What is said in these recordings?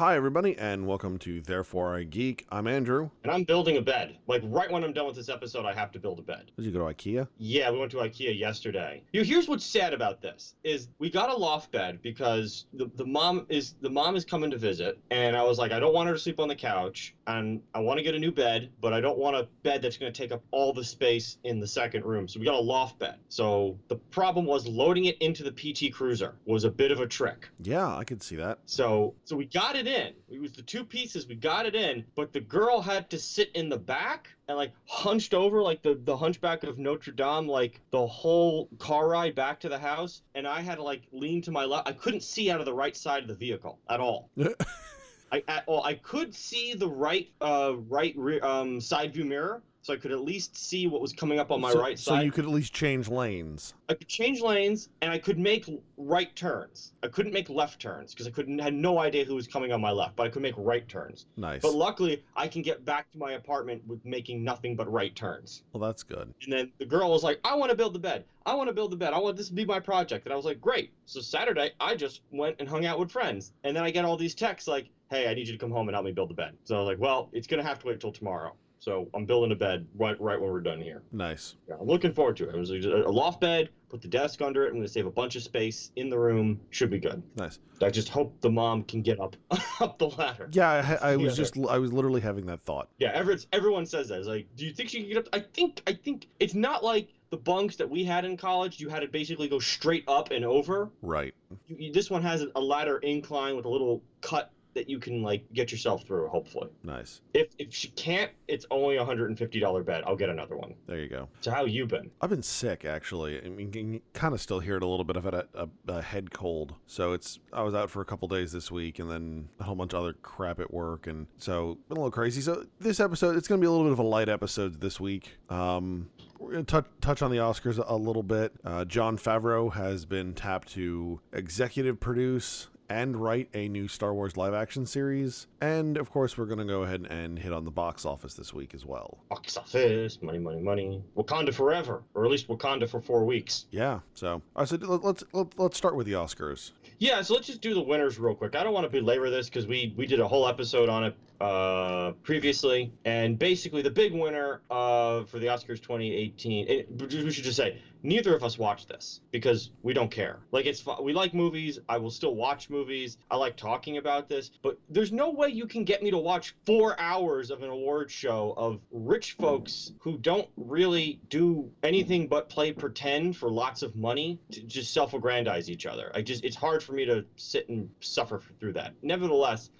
Hi, everybody, and welcome to Therefore I Geek. I'm Andrew. And I'm building a bed. Like right when I'm done with this episode, I have to build a bed. Did you go to IKEA? Yeah, we went to IKEA yesterday. You here's what's sad about this is we got a loft bed because the, the mom is the mom is coming to visit, and I was like, I don't want her to sleep on the couch, and I want to get a new bed, but I don't want a bed that's going to take up all the space in the second room. So we got a loft bed. So the problem was loading it into the PT Cruiser was a bit of a trick. Yeah, I could see that. So so we got it in. It was the two pieces. We got it in, but the girl had to sit in the back and like hunched over like the the hunchback of Notre Dame like the whole car ride back to the house and I had to like lean to my left. I couldn't see out of the right side of the vehicle at all. I at all I could see the right uh right rear um side view mirror so I could at least see what was coming up on my so, right side. so you could at least change lanes. I could change lanes and I could make right turns. I couldn't make left turns because I couldn't had no idea who was coming on my left, but I could make right turns. Nice. But luckily, I can get back to my apartment with making nothing but right turns. well, that's good. And then the girl was like, "I want to build the bed. I want to build the bed. I want this to be my project." And I was like, "Great." So Saturday, I just went and hung out with friends. And then I get all these texts like, "Hey, I need you to come home and help me build the bed." So I was like, "Well, it's gonna have to wait till tomorrow." So I'm building a bed right right when we're done here. Nice. Yeah, I'm looking forward to it. It was a a loft bed. Put the desk under it. I'm going to save a bunch of space in the room. Should be good. Nice. I just hope the mom can get up up the ladder. Yeah, I, I was Yeah. just, I was literally having that thought. Yeah, every, everyone says that. It's like, do you think she can get up? I think I think it's not like the bunks that we had in college. You had to basically go straight up and over. Right. You, you, this one has a ladder incline with a little cut that you can like get yourself through. Hopefully, Nice. if if she can't, it's only a hundred and fifty dollar bet. I'll get another one. There you go. So how you been? I've been sick actually. I mean, kind of still hear it a little bit of it, a, a, a head cold. So it's I was out for a couple days this week, and then a whole bunch of other crap at work, and so been a little crazy. So this episode, it's going to be a little bit of a light episode this week. Um, we're going to touch touch on the Oscars a little bit. Uh, Jon Favreau has been tapped to executive produce and write a new Star Wars live action series. And of course, we're going to go ahead and hit on the box office this week as well. Box office, money, money, money. Wakanda forever, or at least Wakanda for four weeks. Yeah. So, all right, so let- let's let's start with the Oscars. Yeah, so let's just do the winners real quick. I don't want to belabor this because we we did a whole episode on it uh, previously, and basically the big winner uh, for the Oscars 2018. It, we should just say neither of us watched this because we don't care. Like it's we like movies. I will still watch movies. I like talking about this, but there's no way you can get me to watch four hours of an award show of rich folks who don't really do anything but play pretend for lots of money to just self-aggrandize each other. I just it's hard for me to sit and suffer through that. Nevertheless,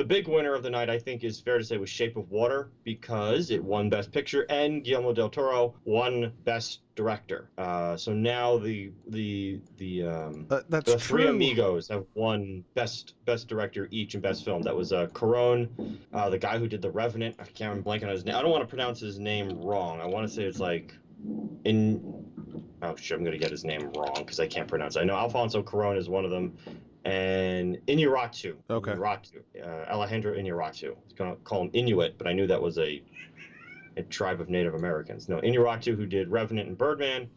the big winner of the night, I think, is fair to say, was Shape of Water because it won Best Picture and Guillermo del Toro won Best Director. Uh, so now the the the um, that's the three amigos have won best best director each and best film. That was uh, Cuaron, uh, the guy who did The Revenant. I can't remember blanking on his name. I don't want to pronounce his name wrong. I want to say it's like in. Oh shit! I'm gonna get his name wrong because I can't pronounce. it. I know Alfonso Cuaron is one of them, and Inarritu. Okay. Inarritu. Uh, Alejandro Inarritu. I was gonna call him Inuit, but I knew that was a a tribe of Native Americans. No, Inarritu, who did Revenant and Birdman,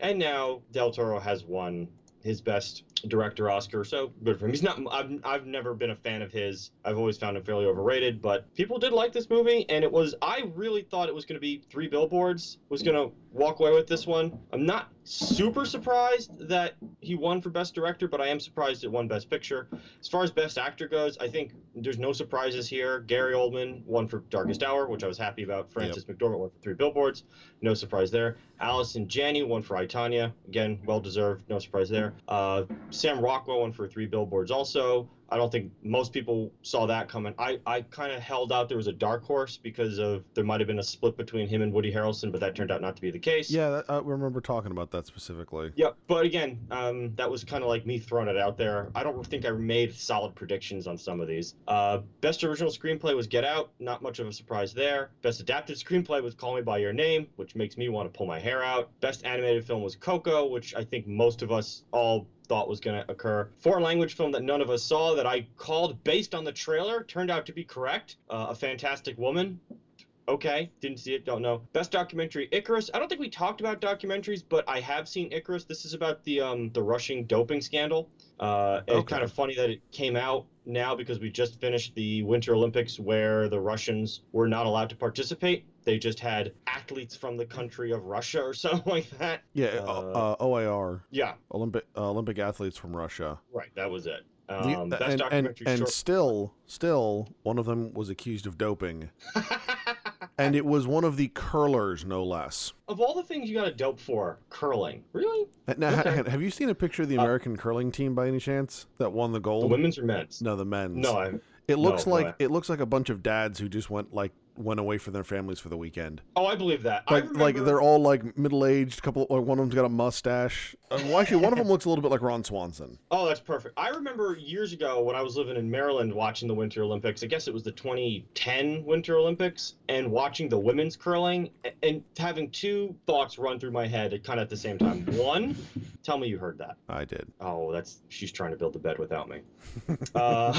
and now Del Toro has won his best director Oscar. So good for him. He's not. I've, I've never been a fan of his. I've always found him fairly overrated. But people did like this movie, and it was. I really thought it was going to be Three Billboards. Was going to walk away with this one. I'm not super surprised that he won for best director, but I am surprised it won best picture. As far as best actor goes, I think there's no surprises here. Gary Oldman won for Darkest Hour, which I was happy about. Frances McDormand won for Three Billboards. No surprise there. Allison Janney won for I, Tonya. Again, well deserved. No surprise there. Uh, Sam Rockwell won for Three Billboards also. I don't think most people saw that coming. I, I kind of held out there was a dark horse because of there might have been a split between him and Woody Harrelson, but that turned out not to be the case. Yeah, that, I remember talking about that specifically. Yep, but again, um, that was kind of like me throwing it out there. I don't think I made solid predictions on some of these. Uh, best original screenplay was Get Out, not much of a surprise there. Best adapted screenplay was Call Me by Your Name, which makes me want to pull my hair out. Best animated film was Coco, which I think most of us all thought was going to occur. Foreign language film that none of us saw that I called based on the trailer turned out to be correct. Uh, a Fantastic Woman, Okay, didn't see it, don't know. Best documentary, Icarus. I don't think we talked about documentaries, but I have seen Icarus. This is about the um the Russian doping scandal. Uh, it's kind of funny that it came out now because we just finished the Winter Olympics where the Russians were not allowed to participate. They just had athletes from the country of Russia or something like that. Yeah, Uh, uh, uh, OAR, Yeah, Olympic uh, Olympic athletes from Russia. right. That was it. The- Um, best and, and, and still, still, one of them was accused of doping, and it was one of the curlers, no less. of all the things you got to dope for, curling. Really? Now, ha- have you seen a picture of the Uh, American curling team by any chance that won the gold? The women's or men's? No, the men's. No, I. It looks no, like why? it looks like a bunch of dads who just went like went away from their families for the weekend. Oh, I believe that. I Like like they're all like middle aged. Couple like one of them's got a mustache. Uh, well, actually, one of them looks a little bit like Ron Swanson. Oh, that's perfect. I remember years ago when I was living in Maryland watching the Winter Olympics. I guess it was the 2010 Winter Olympics, and watching the women's curling and having two thoughts run through my head at kind of at the same time. One, tell me you heard that. I did. Oh, that's she's trying to build the bed without me. uh,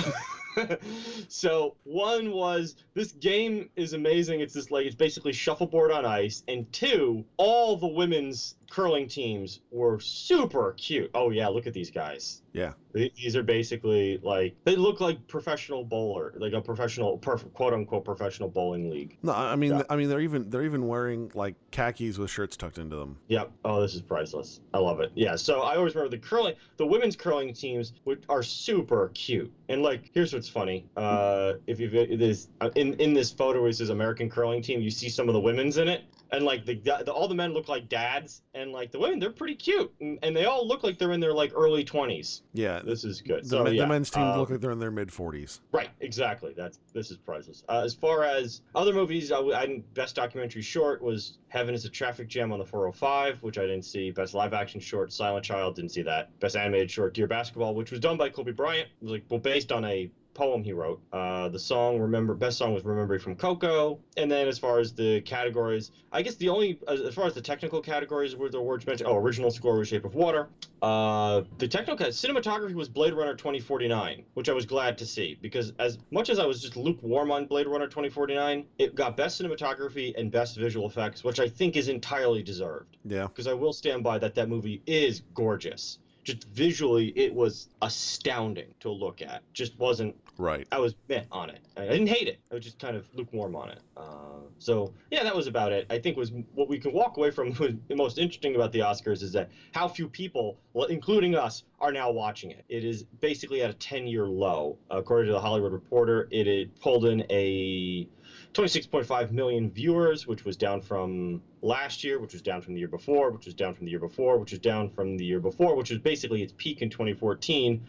so one was this game is amazing. It's just like it's basically shuffleboard on ice, and two, all the women's curling teams were super cute. Oh yeah, look at these guys. Yeah. These are basically like they look like professional bowler, like a professional, quote unquote professional bowling league. No, I mean, Yeah. I mean, they're even they're even wearing like khakis with shirts tucked into them. Yep. Oh, this is priceless. I love it. Yeah. So I always remember the curling, the women's curling teams are super cute. And like, here's what's funny. Uh, if you it is uh, in in this photo it says American curling team, you see some of the women's in it, and like the, the all the men look like dads, and like the women, they're pretty cute, and, and they all look like they're in their like early 20s. Yeah. This is good. the, so men- yeah, the men's team um, look like they're in their mid forties. Right, exactly. That's this is priceless. Uh, as far as other movies, I, didn't- best documentary short was Heaven is a Traffic Jam on the 405, which I didn't see. Best live action short, Silent Child, didn't see that. Best animated short, Dear Basketball, which was done by Kobe Bryant. It was like well based on a poem he wrote. Uh, the song remember best song was Remember from Coco. And then as far as the categories, I guess the only as, as far as the technical categories were the awards mentioned. Oh, original score was Shape of Water. Uh, the technical cinematography was Blade Runner 2049, which I was glad to see because as much as I was just lukewarm on Blade Runner 2049, it got best cinematography and best visual effects, which I think is entirely deserved Yeah. because I will stand by that that movie is gorgeous. Just visually, it was astounding to look at. Just wasn't Right. I was meh on it. I didn't hate it. I was just kind of lukewarm on it. Uh, so yeah, that was about it. I think was what we can walk away from. Was the most interesting about the Oscars is that how few people, including us, are now watching it. It is basically at a 10-year low, according to the Hollywood Reporter. It had pulled in a 26.5 million viewers, which was down from last year, which was down from the year before, which was down from the year before, which was down from the year before, which was basically its peak in 2014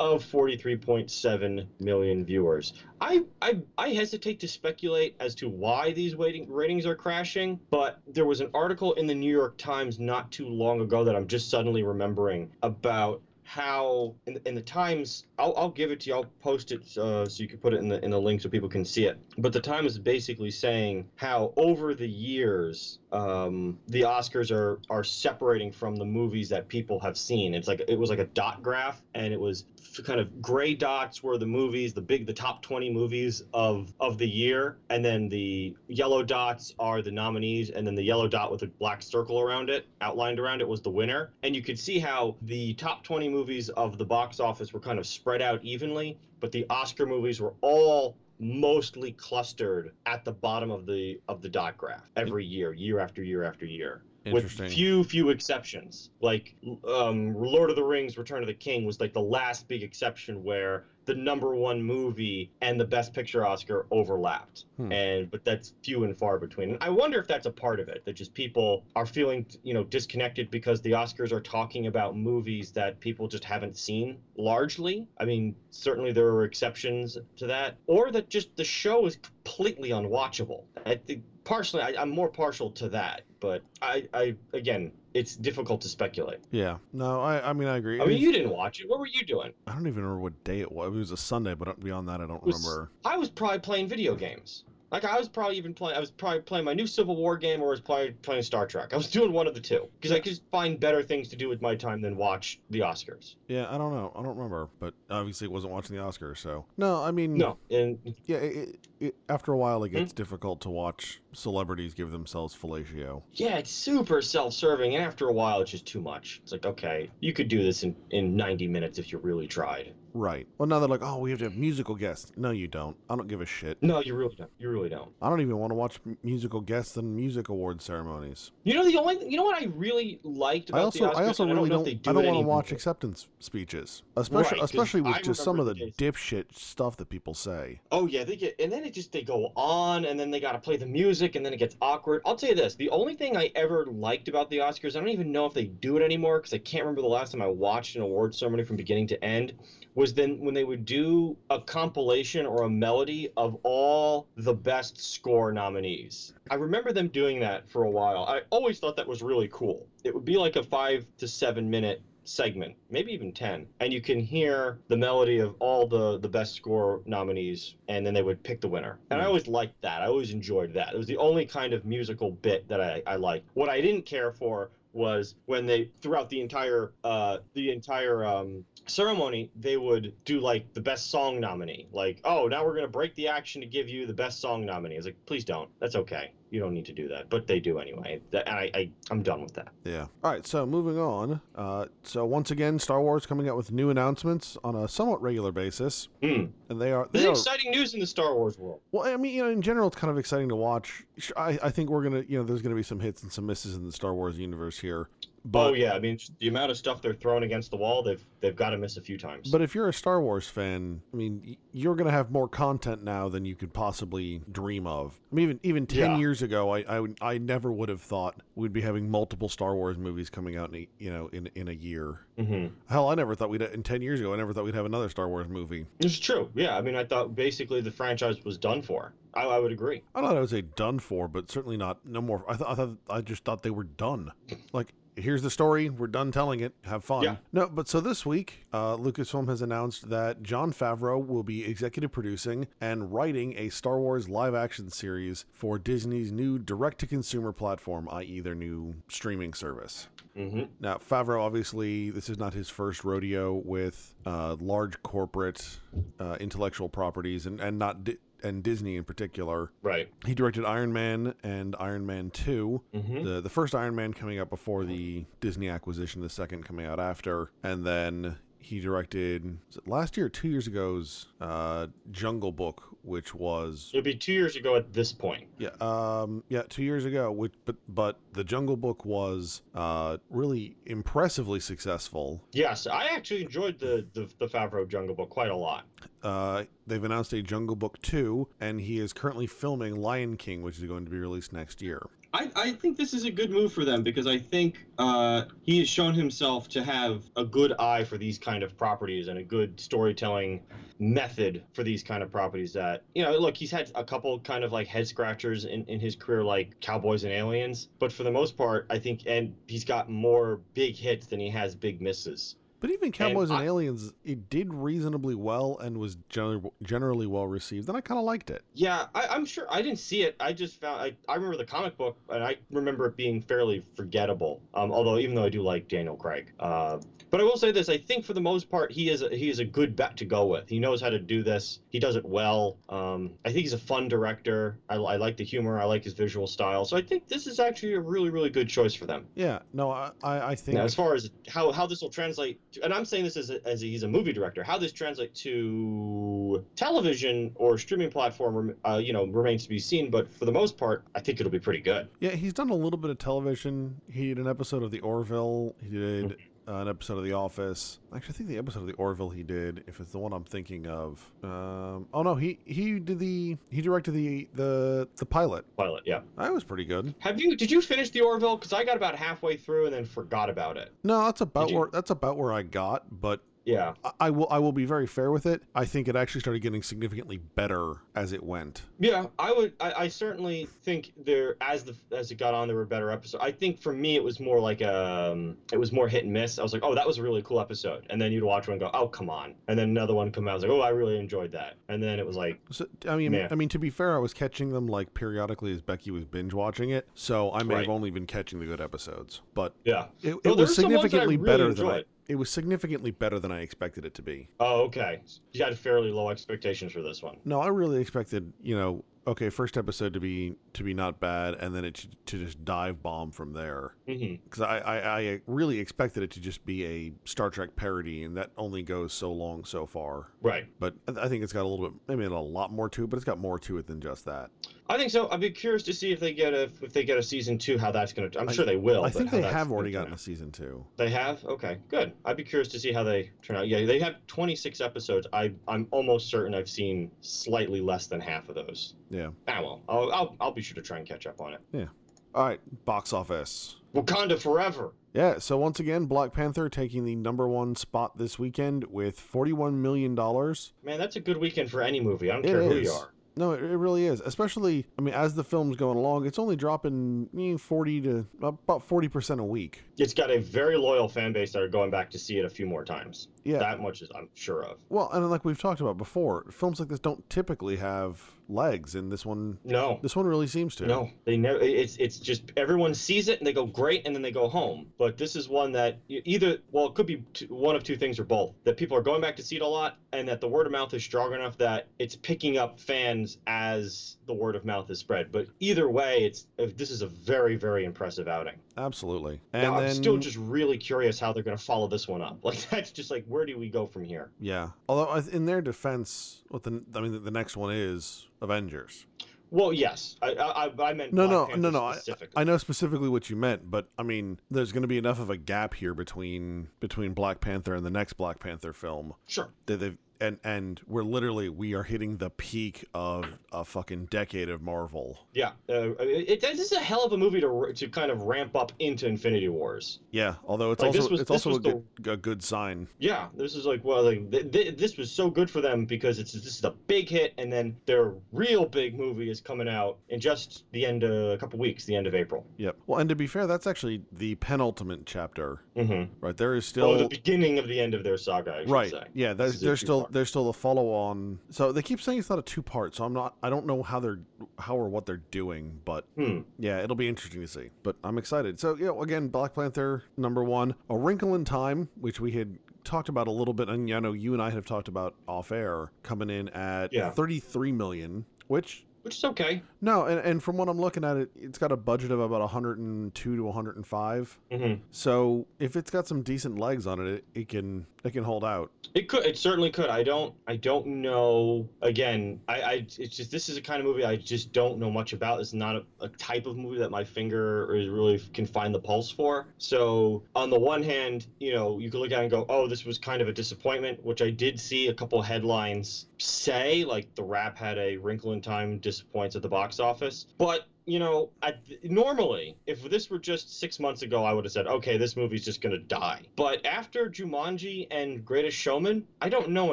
of 43.7 million viewers. I, I I hesitate to speculate as to why these waiting, ratings are crashing, but there was an article in the New York Times not too long ago that I'm just suddenly remembering about how in, in the Times I'll, I'll give it to you. I'll post it uh, so you can put it in the in the link so people can see it. But the time is basically saying how over the years um, the Oscars are are separating from the movies that people have seen. It's like it was like a dot graph and it was kind of gray dots were the movies the big the top 20 movies of of the year and then the yellow dots are the nominees and then the yellow dot with a black circle around it outlined around it was the winner. And you could see how the top 20 movies of the box office were kind of out evenly but the oscar movies were all mostly clustered at the bottom of the of the dot graph every year year after year after year with few few exceptions. Like um, lord of the rings return of the king was like the last big exception where the number one movie and the best picture oscar overlapped. Hmm. and but that's few and far between. And i wonder if that's a part of it that just people are feeling you know disconnected because the oscars are talking about movies that people just haven't seen largely. I mean certainly there are exceptions to that. Or that just the show is completely unwatchable. I think partially I, i'm more partial to that but i i again it's difficult to speculate Yeah. No, I I mean I agree. i mean you didn't watch it what were you doing I don't even remember what day it was. It was a Sunday, but beyond that, I don't Was- remember. I was probably playing video games. Like I was probably even playing. I was probably playing my new Civil War game, or I was probably playing Star Trek. I was doing one of the two because I could find better things to do with my time than watch the Oscars. Yeah, I don't know. I don't remember, but obviously it wasn't watching the Oscars, so no. I mean, No, and Yeah, it, it, after a while, it gets hmm? difficult to watch celebrities give themselves fellatio. yeah, it's super self-serving, and after a while, it's just too much. It's like, okay, you could do this in in 90 minutes if you really tried. Right. Well, now they're like, oh, we have to have musical guests. No, you don't. I don't give a shit. No, you really don't. You really don't. I don't even want to watch m- musical guests and music award ceremonies. You know the only you know what I really liked about I also, the Oscars. I also really don't. know don't. they do I don't want to watch anymore. acceptance speeches, especially Right, especially with I just some of the dipshit stuff that people say. Oh yeah, they get and then it just they go on and then they got to play the music and then it gets awkward. I'll tell you this: the only thing I ever liked about the Oscars, I don't even know if they do it anymore because I can't remember the last time I watched an award ceremony from beginning to end. Was then when they would do a compilation or a melody of all the best score nominees. I remember them doing that for a while. I always thought that was really cool. It would be like a five to seven minute segment, maybe even 10. And you can hear the melody of all the, the best score nominees, and then they would pick the winner. And I Hmm. always liked that. I always enjoyed that. It was the only kind of musical bit that I, I liked. What I didn't care for was when they throughout the entire uh the entire um ceremony they would do like the best song nominee. Like oh now we're going to break the action to give you the best song nominee. It's like please don't. That's okay you don't need to do that but they do anyway that, I, I i'm done with that Yeah. All right. So moving on. Uh, so once again, Star Wars coming out with new announcements on a somewhat regular basis, Hmm. and they are they are exciting news in the star wars world Well, I mean, you know, in general, it's kind of exciting to watch. I, I think we're gonna, you know, there's gonna be some hits and some misses in the Star Wars universe here. But oh yeah i mean the amount of stuff they're throwing against the wall they've they've got to miss a few times but if you're a Star Wars fan, I mean, you're gonna have more content now than you could possibly dream of. I mean, even even ten Yeah. years ago, I, I would- I never would have thought we'd be having multiple Star Wars movies coming out in a, you know in in a year. hmm Hell, I never thought we'd in ten years ago. I never thought we'd have another Star Wars movie. it's true yeah i mean i thought basically the franchise was done for i, I would agree I don't know. I would say done for, but certainly not. No more. I thought. I thought. I just thought they were done. Like, here's the story. We're done telling it. Have fun. Yeah. No, but so this week, uh, Lucasfilm has announced that Jon Favreau will be executive producing and writing a Star Wars live-action series for Disney's new direct-to-consumer platform, i.e., their new streaming service. hmm Now, Favreau, obviously, this is not his first rodeo with uh, large corporate uh, intellectual properties, and and not Di- and Disney in particular. right He directed Iron Man and Iron Man 2. hmm The the first Iron Man coming out before the Disney acquisition, the second coming out after, and then he directed last year, or two years ago's uh, Jungle Book, which was it'd be two years ago at this point yeah um yeah two years ago. Which but but the Jungle Book was uh, really impressively successful. Yes, I actually enjoyed the, the the Favreau Jungle Book quite a lot. Uh, they've announced a Jungle Book 2, and he is currently filming Lion King, which is going to be released next year. I, I think this is a good move for them because I think uh, he has shown himself to have a good eye for these kind of properties and a good storytelling method for these kind of properties that you know look he's had a couple kind of like head scratchers in, in his career like cowboys and aliens but for the most part i think and he's got more big hits than he has big misses But even Cowboys and, I- Aliens, it did reasonably well and was generally generally well received, and I kind of liked it. Yeah, I, I'm sure I didn't see it. I just found I, I remember the comic book, and I remember it being fairly forgettable. Um, although even though I do like Daniel Craig, uh, but I will say this: I think for the most part, he is a, he is a good bet to go with. He knows how to do this. He does it well. Um, I think he's a fun director. I, I like the humor. I like his visual style. So I think this is actually a really really good choice for them. Yeah, no, I I, think Now, as far as how, how this will translate, to, and I'm saying this as, a, as a, he's a movie director, how this translates to television or streaming platform, uh, you know, remains to be seen. But for the most part, I think it'll be pretty good. yeah, he's done a little bit of television. He did an episode of The Orville. He did Mm-hmm. Uh, an episode of The Office. Actually, I think the episode of The Orville he did, if it's the one I'm thinking of. Um, oh no, he he did the he directed the the the pilot. Pilot, yeah. That was pretty good. Have you? Did you finish the Orville? Because I got about halfway through and then forgot about it. No, that's about where that's about where I got, but Yeah. I- will I will be very fair with it. I think it actually started getting significantly better as it went. Yeah, I would. I, I certainly think there, as the as it got on, there were better episodes. I think for me, it was more like um, it was more hit and miss. I was like, oh, that was a really cool episode, and then you'd watch one and go, oh, come on, and then another one come out. I was like, oh, I really enjoyed that, and then it was like, So, I mean. I mean to be fair, I was catching them like periodically as Becky was binge watching it, so I may Right. have only been catching the good episodes, but yeah. it, it No, was there's some ones that I significantly really better than I. it was significantly better than I expected it to be. Oh, okay. You had fairly low expectations for this one. No, I really expected, you know, okay, first episode to be to be not bad, and then it to, to just dive bomb from there. Because I, I I really expected it to just be a Star Trek parody, and that only goes so long so far. Right. But I I think it's got a little bit, maybe a lot more to it, but it's got more to it than just that. I think so. I'd be curious to see if they get a if they get a season two, how that's gonna. I'm I- sure they will. I think they have already gotten a season two. They have. Okay, good. I'd be curious to see how they turn out. Yeah, they have 26 episodes. I I'm almost certain I've seen slightly less than half of those. Yeah. Ah well, I'll I'll, I'll be sure to try and catch up on it. Yeah. All right, box office. Wakanda forever. Yeah, so once again, Black Panther taking the number one spot this weekend with $41 million. Man, that's a good weekend for any movie. I don't It care who is. you are. No, it, it really is. Especially, I mean, as the film's going along, it's only dropping eh, 40 to about 40% a week. It's got a very loyal fan base that are going back to see it a few more times. Yeah. That much is I'm sure of. well, and like we've talked about before, films like this don't typically have legs, and this one, No. this one really seems to. No, they never. It's it's just everyone sees it and they go great, and then they go home. But this is one that either well, it could be two, one of two things or both. That people are going back to see it a lot, and that the word of mouth is strong enough that it's picking up fans as the word of mouth is spread. But either way, it's this is a very very impressive outing. Absolutely. And Now, then, I'm still just really curious how they're going to follow this one up. Like that's just like where do we go from here? yeah. Although in their defense, what the I mean, the next one is Avengers. Well, yes, I I, I- meant No, Black no, Panther no, no. I. I know specifically what you meant, but I mean, there's going to be enough of a gap here between between Black Panther and the next Black Panther film sure. that they've and and we're literally we are hitting the peak of a fucking decade of Marvel. Yeah, uh, it, this is a hell of a movie to to kind of ramp up into Infinity Wars. Yeah, although it's Like, this also was- it's also a the- good, a good sign. Yeah, this is like well, like th- th- this was so good for them because it's this is a big hit, and then their real big movie is coming out in just the end of a couple weeks, the end of April. Yep. Well, and to be fair, that's actually the penultimate chapter, Mm-hmm. right? There is Still, oh, the beginning of the end of their saga, I should right. say. Yeah, there's there's still there's still the follow on. So they keep saying it's not a two part. So I'm not. I don't know how they're how or what they're doing, but Hmm. Yeah, it'll be interesting to see. But I'm excited. So, you know, again, Black Panther number one, A Wrinkle in Time, which we had talked about a little bit, and I know you and I have talked about off air, coming in at Yeah. 33 million, which Which is okay. no, and, and from what I'm looking at it, it's got a budget of about 102 to 105. Mm-hmm. So if it's got some decent legs on it, it, it can it can hold out. It could. It certainly could. I don't. I don't know. Again, I. I it's just this is a kind of movie I just don't know much about. It's not a, a type of movie that my finger is really can find the pulse for. So on the one hand, you know, you could look at it and go, "Oh, this was kind of a disappointment," which I did see a couple headlines say, like TheWrap had a Wrinkle in Time disappoints at the box office, but you know, I, normally, if this were just six months ago, I would have said, okay, this movie's just gonna die. But after Jumanji and Greatest Showman, I don't know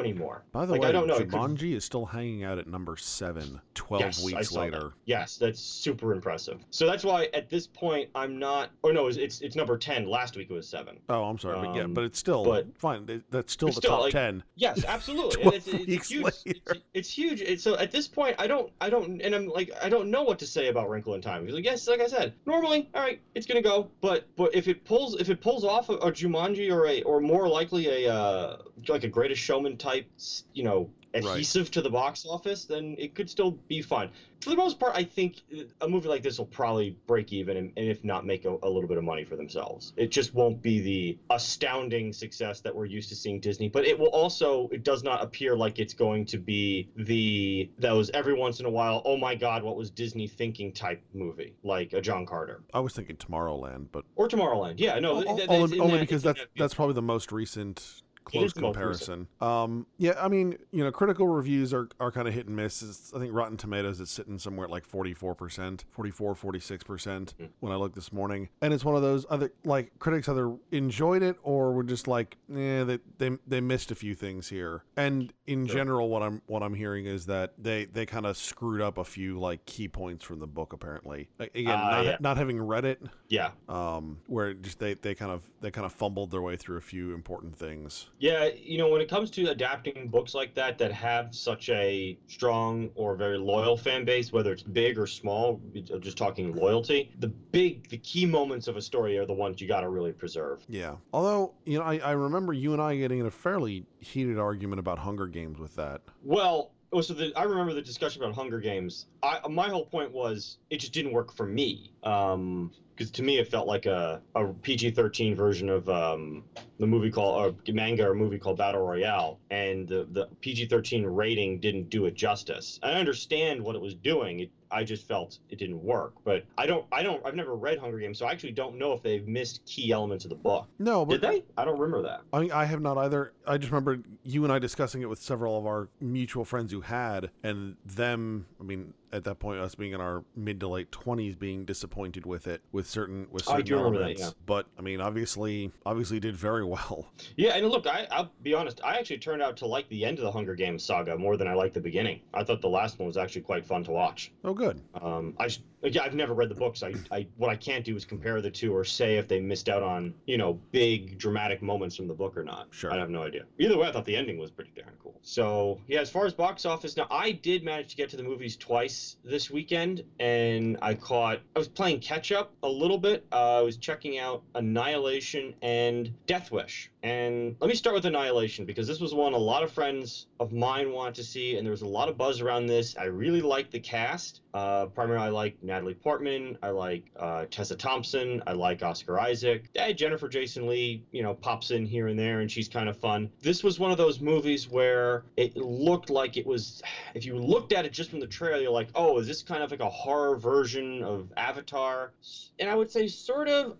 anymore. By the Like, way, I don't know. Could- Jumanji is still hanging out at number seven, 12 Yes, weeks saw that. later. Yes, that's super impressive. So that's why at this point I'm not. Oh, no, it's it's, it's number ten. Last week it was seven. Oh, I'm sorry, but yeah, Um, but it's still but- fine. It- That's still the still, top like, 10. Yes, absolutely. 12 it's, it's weeks huge. later. It's, it's huge. It's, so at this point, I don't, I don't, and I'm like, I don't know what to say about Wrinkle in Time. He's like, yes, like I said, normally, all right, it's gonna go, but but if it pulls, if it pulls off a, a Jumanji or a, or more likely a, uh, like a Greatest Showman type, you know, Right. adhesive to the box office, then it could still be fun. For the most part, I think a movie like this will probably break even, and, and if not, make a, a little bit of money for themselves. It just won't be the astounding success that we're used to seeing Disney, but it will also, it does not appear like it's going to be the those every once in a while, oh my God, what was Disney thinking type movie, like a John Carter I was thinking Tomorrowland, but or Tomorrowland. Yeah, no, th- th- only, only that- because that's that's probably the most recent close is the most comparison. Um, yeah, I mean, you know, critical reviews are, are kind of hit and miss. It's, I think Rotten Tomatoes is sitting somewhere at like 44%, 44, 46% Hmm. when I looked this morning. And it's one of those other, like, critics either enjoyed it or were just like, yeah, they, they, they missed a few things here. And in Sure. general, what I'm, what I'm hearing is that they, they kind of screwed up a few, like, key points from the book, apparently. Again, Ah, not, yeah. not having read it, yeah. um, where just they, they kind of they kind of fumbled their way through a few important things. Yeah, you know, when it comes to adapting books like that that have such a strong or very loyal fan base, whether it's big or small, just talking loyalty, the big, the key moments of a story are the ones you got to really preserve. Yeah. Although, you know, I, I remember you and I getting in a fairly heated argument about Hunger Games with that. Well, oh, so the, I remember the discussion about Hunger Games. I, my whole point was it just didn't work for me. Um, because to me it felt like a, a PG-13 version of um, the movie called a manga or movie called Battle Royale, and the, the PG-13 rating didn't do it justice. I understand what it was doing. It, I just felt it didn't work. But I don't, I don't, I've never read Hunger Games, so I actually don't know if they've missed key elements of the book. No, but Did they? I don't remember that. I, mean, I have not either. I just remember you and I discussing it with several of our mutual friends who had, and them. I mean, at that point, us being in our mid to late twenties, being disappointed with it with certain with certain remember that, elements. yeah. But I mean, obviously, obviously did very well. Yeah, and look, I, I'll be honest. I actually turned out to like the end of the Hunger Games saga more than I liked the beginning. I thought the last one was actually quite fun to watch. Oh, good. Um, I, yeah, I've never read the books. I, I, what I can't do is compare the two or say if they missed out on, you know, big dramatic moments from the book or not. Sure. I have no idea. Either way, I thought the ending was pretty darn cool. So yeah, as far as box office, now I did manage to get to the movies twice this weekend, and I caught. I was playing catch up a little bit. Uh, I was checking out Annihilation and Death Wish. And let me start with Annihilation because this was one a lot of friends of mine wanted to see, and there was a lot of buzz around this. I really liked the cast. Uh, primarily, I like Natalie Portman. I like uh, Tessa Thompson. I like Oscar Isaac. Eh, Jennifer Jason Leigh, you know, pops in here and there, and she's kind of fun. This was one of those movies where it looked like it was. If you looked at it just from the trailer, you're like, oh, is this kind of like a horror version of Avatar? And I would say, sort of.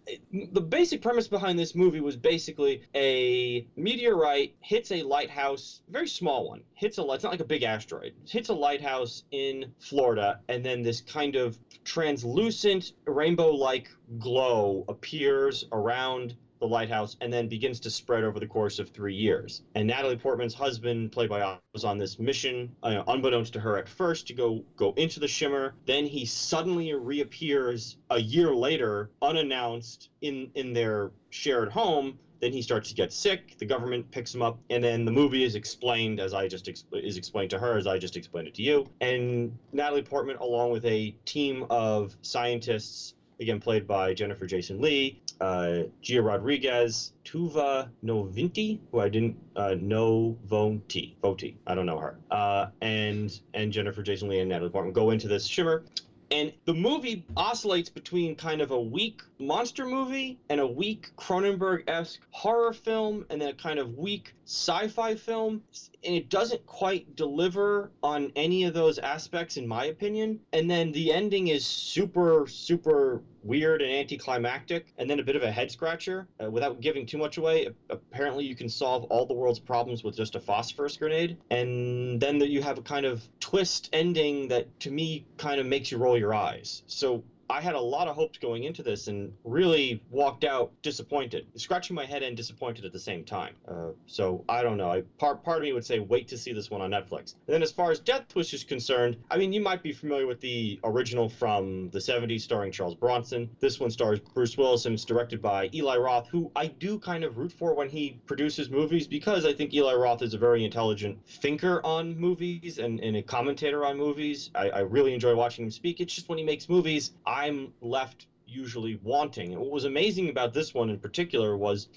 The basic premise behind this movie was basically a meteorite hits a lighthouse, very small one, hits a. It's not like a big asteroid. Hits a lighthouse in Florida, and then this kind of translucent rainbow-like glow appears around the lighthouse and then begins to spread over the course of three years. And Natalie Portman's husband, played by Oscar, was on this mission, uh, unbeknownst to her at first, to go go into the shimmer. Then he suddenly reappears a year later, unannounced, in in their shared home. Then he starts to get sick. The government picks him up, and then the movie is explained as I just expl- is explained to her as I just explained it to you. And Natalie Portman, along with a team of scientists again played by Jennifer Jason Leigh, uh, Gina Rodriguez, Tuva Novinti, who I didn't uh, know Vonti, Voti, I don't know her, uh, and and Jennifer Jason Leigh and Natalie Portman go into this shimmer. And the movie oscillates between kind of a weak monster movie and a weak Cronenberg esque horror film, and then a kind of weak sci fi film. And it doesn't quite deliver on any of those aspects, in my opinion. And then the ending is super, super weird and anticlimactic, and then a bit of a head scratcher. Uh, without giving too much away, apparently you can solve all the world's problems with just a phosphorus grenade, and then you have a kind of twist ending that, to me, kind of makes you roll your eyes. So I had a lot of hopes going into this and really walked out disappointed, scratching my head and disappointed at the same time. Uh, so I don't know. I, part part of me would say wait to see this one on Netflix. And then as far as Death Wish is concerned, I mean you might be familiar with the original from the 70s starring Charles Bronson. This one stars Bruce Willis and it's directed by Eli Roth, who I do kind of root for when he produces movies because I think Eli Roth is a very intelligent thinker on movies and, and a commentator on movies. I, I really enjoy watching him speak. It's just when he makes movies, I'm left usually wanting. And what was amazing about this one in particular was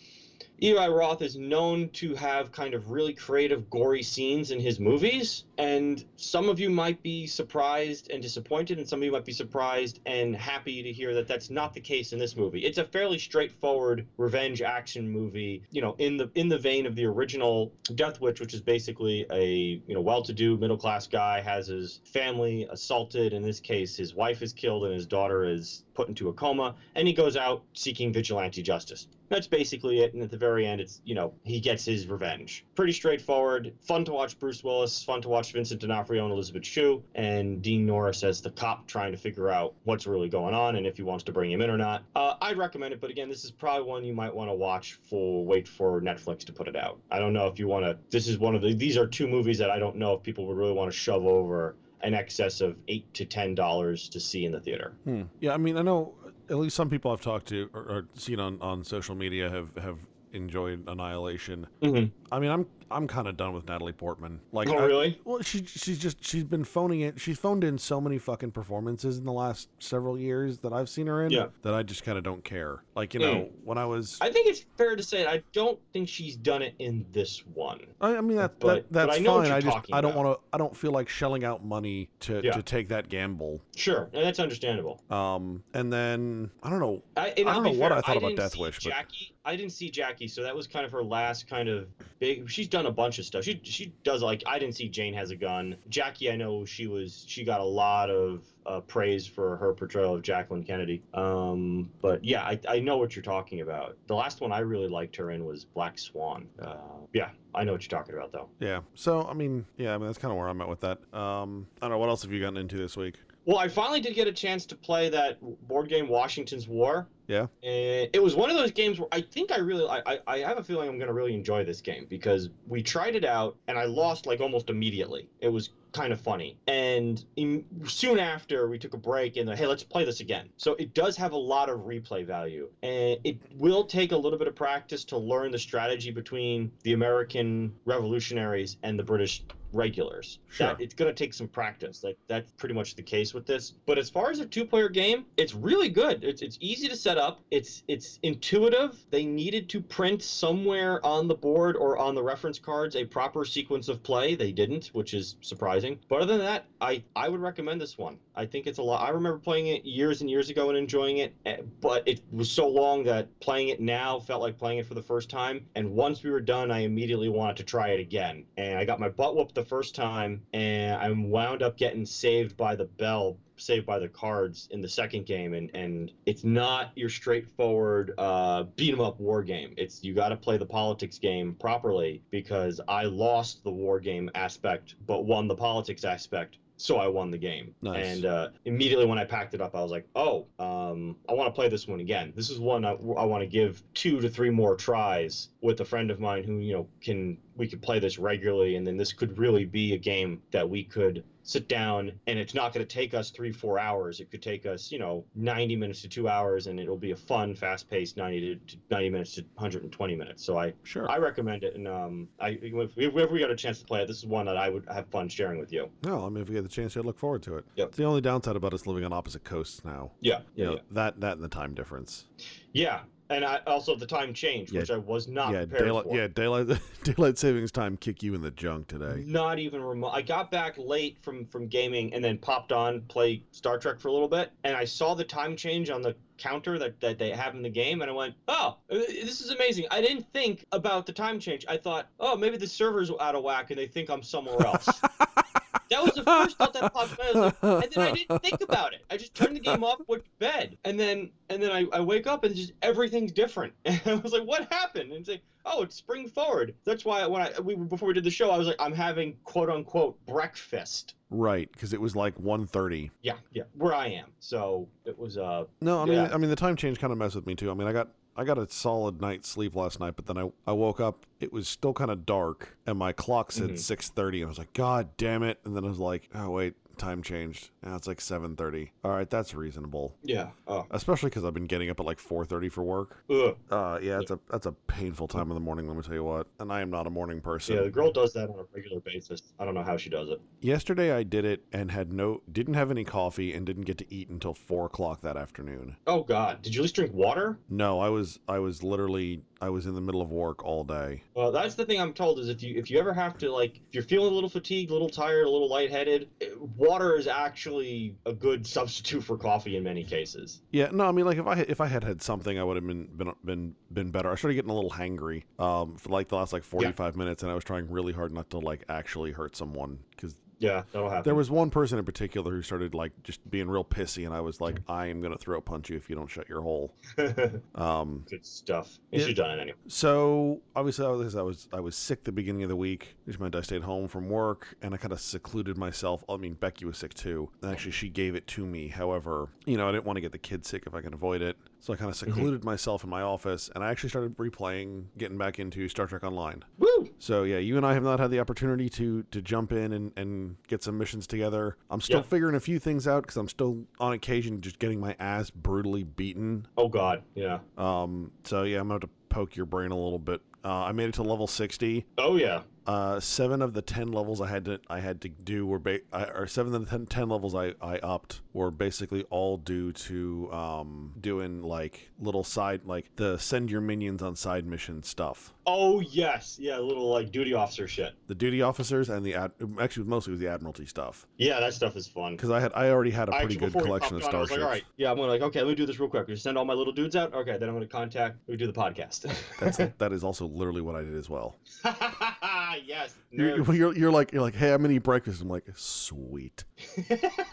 Eli Roth is known to have kind of really creative, gory scenes in his movies. And some of you might be surprised and disappointed, and some of you might be surprised and happy to hear that that's not the case in this movie. It's a fairly straightforward revenge action movie, you know, in the in the vein of the original Death Wish, which is basically a you know well-to-do middle-class guy has his family assaulted. In this case, his wife is killed and his daughter is put into a coma, and he goes out seeking vigilante justice. That's basically it. And at the very end, it's, you know, he gets his revenge. Pretty straightforward. Fun to watch Bruce Willis. Fun to watch Vincent D'Onofrio and Elizabeth Shue. And Dean Norris as the cop trying to figure out what's really going on and if he wants to bring him in or not. Uh, I'd recommend it. But again, this is probably one you might want to watch for, wait for Netflix to put it out. I don't know if you want to, this is one of the, these are two movies that I don't know if people would really want to shove over in excess of eight to ten dollars to see in the theater. Hmm. Yeah, I mean, I know at least some people I've talked to or, or seen on, on social media have, have enjoyed Annihilation. hmm I mean, I'm I'm kind of done with Natalie Portman. Like, Oh, I- really? well, she she's just she's been phoning it. She's phoned in so many fucking performances in the last several years that I've seen her in Yeah. that I just kind of don't care. Like, you know, Mm. when I was, I think it's fair to say I don't think she's done it in this one. I, I mean that, but- that but that's I know what fine. I just I don't want to. I don't feel like shelling out money to Yeah. to take that gamble. Sure, and that's understandable. Um, and then I don't know. I, I don't know what I thought about Death Wish, but- Jackie, I didn't see Jackie, so that was kind of her last kind of big. She's done a bunch of stuff. She she does like I didn't see Jane has a gun. Jackie, I know she was she got a lot of uh, praise for her portrayal of Jacqueline Kennedy. Um, but yeah, I, I know what you're talking about. The last one I really liked her in was Black Swan. Uh, yeah, I know what you're talking about though. Yeah. So I mean, yeah. I mean that's kind of where I'm at with that. Um, I don't know what else have you gotten into this week. Well, I finally did get a chance to play that board game Washington's War. Yeah. And it was one of those games where I think I really, I, I, I have a feeling I'm going to really enjoy this game because we tried it out and I lost like almost immediately. It was kind of funny. And in, soon after, we took a break and, hey, let's play this again. So it does have a lot of replay value. And it will take a little bit of practice to learn the strategy between the American revolutionaries and the British regulars. Sure. That it's going to take some practice. Like that's pretty much the case with this. But as far as a two-player game, it's really good. It's, it's easy to set up. It's it's intuitive. They needed to print somewhere on the board or on the reference cards a proper sequence of play. They didn't, which is surprising. But other than that, I I would recommend this one. I think it's a lot. I remember playing it years and years ago and enjoying it, eh, but it was so long that playing it now felt like playing it for the first time. And once we were done, I immediately wanted to try it again. And I got my butt whooped the first time, and I wound up getting saved by the bell saved by the cards in the second game and and it's not your straightforward uh beat 'em up war game it's you got to play the politics game properly because i lost the war game aspect but won the politics aspect so I won the game. Nice. And uh, immediately when I packed it up, I was like, oh, um, I want to play this one again. This is one I, I want to give two to three more tries with a friend of mine who, you know, can we could play this regularly, and then this could really be a game that we could sit down and it's not going to take us three four hours it could take us you know 90 minutes to two hours and it'll be a fun fast paced 90 to, to 90 minutes to 120 minutes so i Sure. i recommend it and um i if we, if we got a chance to play it this is one that i would have fun sharing with you no, I mean if we get the chance, I'd look forward to it. Yep. It's the only downside about us living on opposite coasts now. yeah You know, yeah. that that and the time difference. yeah and I, also the time change Yeah. which i was not yeah, prepared daylight. for Yeah, daylight. daylight savings time kick you in the junk today. Not even remote. I got back late from from gaming and then popped on play Star Trek for a little bit, and I saw the time change on the counter that, that they have in the game, and I went, "Oh, uh, this is amazing." I didn't think about the time change. I thought, "Oh, maybe the server's out of whack and they think I'm somewhere else." that was the first thought that popped in my head. I was like, and then I didn't think about it. I just turned the game off, went to bed, and then and then I, I wake up and just everything's different. And I was like, "What happened?" And it's like, "Oh, it's spring forward." That's why when I we before we did the show, I was like, "I'm having quote unquote breakfast." right, because it was like 1.30. Yeah, yeah, where I am. So it was uh No, I mean, Yeah. I mean the time change kind of messed with me too. I mean, I got I got a solid night's sleep last night, but then I, I woke up. It was still kind of dark, and my clock said Mhm. 6:30, and I was like, God damn it! And then I was like, Oh wait, time changed. Now it's like 7:30. All right, that's reasonable. yeah. Oh. Especially because I've been getting up at like 4:30 for work. Ugh. Uh, yeah, it's a that's a painful time in the morning. Let me tell you what. And I am not a morning person. Yeah, the girl does that on a regular basis. I don't know how she does it. Yesterday I did it and had no didn't have any coffee and didn't get to eat until four o'clock that afternoon. Oh God, did you at least drink water? No, I was I was literally I was in the middle of work all day. Well, that's the thing I'm told is if you if you ever have to like if you're feeling a little fatigued, a little tired, a little lightheaded, eh, water is actually a good substitute for coffee in many cases. Yeah, no, I mean like if I had- if I had had something, I would have been been been been better. I started getting a little hangry um for like the last like forty five minutes, and I was trying really hard not to like actually hurt someone because Yeah, that'll happen. there was one person in particular who started like just being real pissy, and I was like, I am gonna throw a punch you if you don't shut your hole. Um, good stuff. Yeah. she's done it anyway. So obviously, I was I was I was sick the beginning of the week, which meant I stayed home from work, and I kind of secluded myself. I mean, Becky was sick too. And actually, she gave it to me. However, you know, I didn't want to get the kids sick if I can avoid it. So I kind of secluded myself in my office, and I actually started replaying, getting back into Star Trek Online. Woo! So yeah, you and I have not had the opportunity to to jump in and, and get some missions together. I'm still Yeah. figuring a few things out because I'm still on occasion just getting my ass brutally beaten Oh God, yeah. um, so yeah, I'm gonna to poke your brain a little bit. Uh, I made it to level 60. Oh yeah. Uh, seven of the ten levels I had to I had to do were ba- I, or seven of the ten, 10 levels I, I upped were basically all due to um, doing like little side like the send your minions on side mission stuff. Oh yes, yeah, little like duty officer shit. The duty officers and the ad- actually mostly was the admiralty stuff Yeah, that stuff is fun. because I had I already had a pretty actually- good collection of on, starships. like, all right, yeah, I'm gonna like, okay, let me do this real quick. Just send all my little dudes out. Okay, then I'm gonna contact. We do the podcast. That's that is also literally what I did as well. yes. You're, you're, you're like you're like hey I'm gonna eat breakfast. I'm like sweet.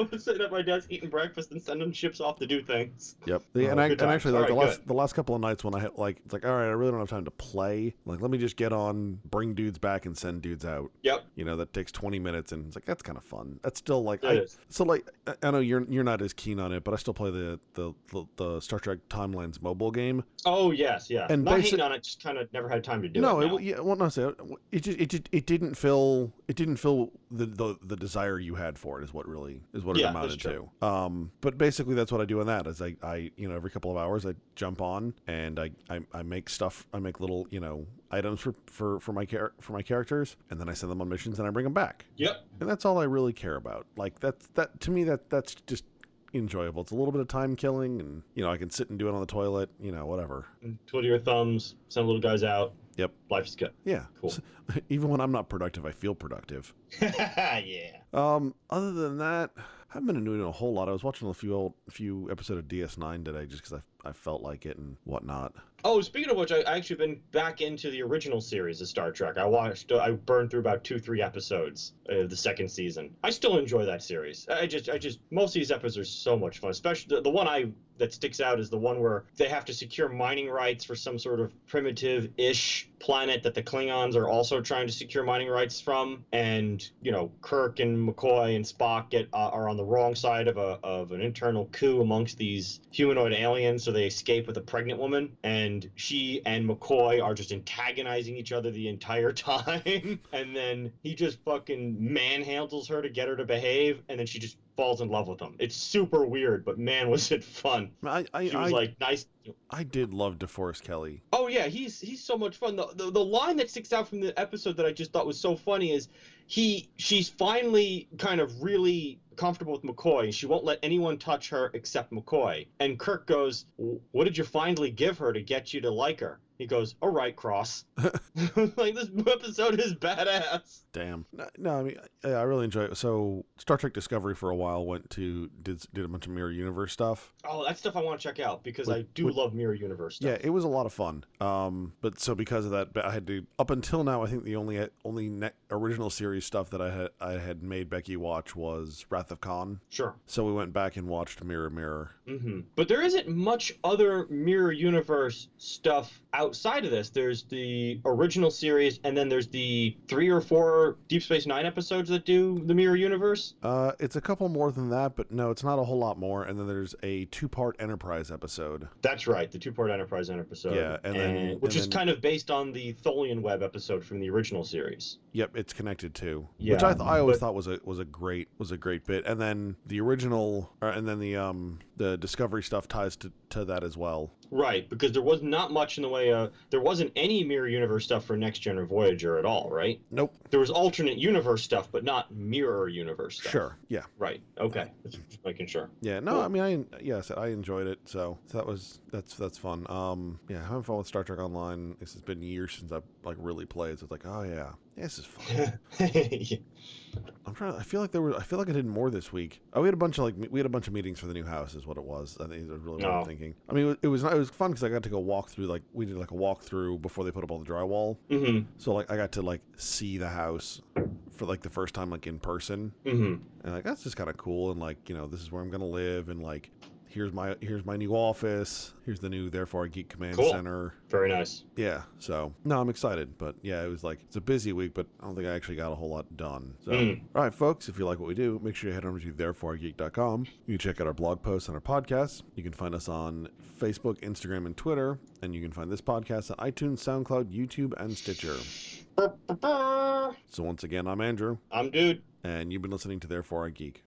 I was sitting at my desk eating breakfast and sending ships off to do things. Yep. Oh, and, I, and actually, like the right, last the last couple of nights when I had like it's like all right, I really don't have time to play. Like, let me just get on, bring dudes back, and send dudes out. Yep. You know, that takes twenty minutes, and it's like that's kind of fun. That's still like It I, is. so like I- know you're you're not as keen on it, but I still play the the the, the Star Trek Timelines mobile game. Oh yes, yeah. And Not hating on it, just kind of never had time to do no, it. it, w- yeah, well, no, say it just it just it didn't feel it didn't feel the, the the desire you had for it is what really is what it Yeah, amounted to. Um, but basically that's what I do in that is I I you know every couple of hours I jump on and I I, I make stuff I make little you know items for for for my char- for my characters and then I send them on missions and I bring them back Yep. and that's all I really care about. Like that's that to me that that's just enjoyable. It's a little bit of time killing and you know I can sit and do it on the toilet, you know, whatever. And Twiddle your thumbs. Send little guys out. Yep. Life is good. Yeah. Cool. So- even when I'm not productive, I feel productive. yeah. Um, other than that, I haven't been doing a whole lot. I was watching a few old, few episode of DS9 today, just because I, I felt like it and whatnot. Oh, speaking of which, I actually been back into the original series of Star Trek. I watched, I burned through about two, three episodes of the second season. I still enjoy that series. I just, I just, most of these episodes are so much fun. Especially the, the one I that sticks out is the one where they have to secure mining rights for some sort of primitive-ish planet that the Klingons are also trying to secure mining rights from, and you know, Kirk and McCoy and Spock get uh, are on the wrong side of a of an internal coup amongst these humanoid aliens, so they escape with a pregnant woman, and she and McCoy are just antagonizing each other the entire time, and then he just fucking manhandles her to get her to behave, and then she just falls in love with him. It's super weird, but man, was it fun. I, I, She I, was like nice. I did love DeForest Kelley. Oh yeah, he's he's so much fun. The, the the line that sticks out from the episode that I just thought was so funny is he she's finally kind of really comfortable with McCoy she won't let anyone touch her except McCoy. And Kirk goes, "What did you finally give her to get you to like her?" He goes, "All right, Cross." like this episode is badass. Damn. No, no I mean, I, I really enjoy it. So Star Trek Discovery for a while went to did did a bunch of Mirror Universe stuff. Oh, that's stuff I want to check out because Would- I do would- love Mirror Universe stuff. Yeah, it was a lot of fun. Um, but so because of that, I had to up until now. I think the only only ne- original series stuff that I had I had made Becky watch was Wrath of Khan. Sure. So we went back and watched Mirror Mirror. Mm-hmm. But there isn't much other Mirror Universe stuff outside of this. There's the original series, and then there's the three or four Deep Space Nine episodes that do the Mirror Universe. Uh, it's a couple more than that, but no, it's not a whole lot more. And then there's a two-part Enterprise episode. That's right, the two-part Enterprise episode. Yeah, and then- which and is then- kind of based on the Tholian Web episode from the original series. Yep, it's connected too. which I, th- I always but- thought was a was a great was a great bit. And then the original, uh, and then the um the Discovery stuff ties to, to that as well. Right, because there was not much in the way of there wasn't any Mirror Universe stuff for Next Gen or Voyager at all, right? Nope. There was alternate universe stuff, but not Mirror Universe stuff. Sure. Yeah. Right. Okay. Just making sure. Yeah. No, Cool. I mean, I yes, I enjoyed it. So that was that's that's fun. Um, yeah, having fun with Star Trek Online. This has been years since I've like really played. So it's like, oh yeah, this is fun. I'm trying. I feel like there were. I feel like I did more this week. Oh, we had a bunch of like we had a bunch of meetings for the new house. Is what it was. I think is really what I'm Oh. thinking. I mean, it was it was, it was fun because I got to go walk through. Like we did like a walkthrough before they put up all the drywall. hmm So like I got to like see the house for like the first time like in person, hmm and like that's just kind of cool. And like you know this is where I'm gonna live, and like here's my here's my new office. Here's the new Therefore Geek Command Cool. Center. Very nice. Yeah. So no, I'm excited. But yeah, it was like it's a busy week, but I don't think I actually got a whole lot done. So Mm. all right, folks, if you like what we do, make sure you head over to thereforegeek.com. You can check out our blog posts and our podcasts. You can find us on Facebook, Instagram, and Twitter. And you can find this podcast on iTunes, SoundCloud, YouTube, and Stitcher. So once again, I'm Andrew, I'm dude. and you've been listening to Therefore I Geek.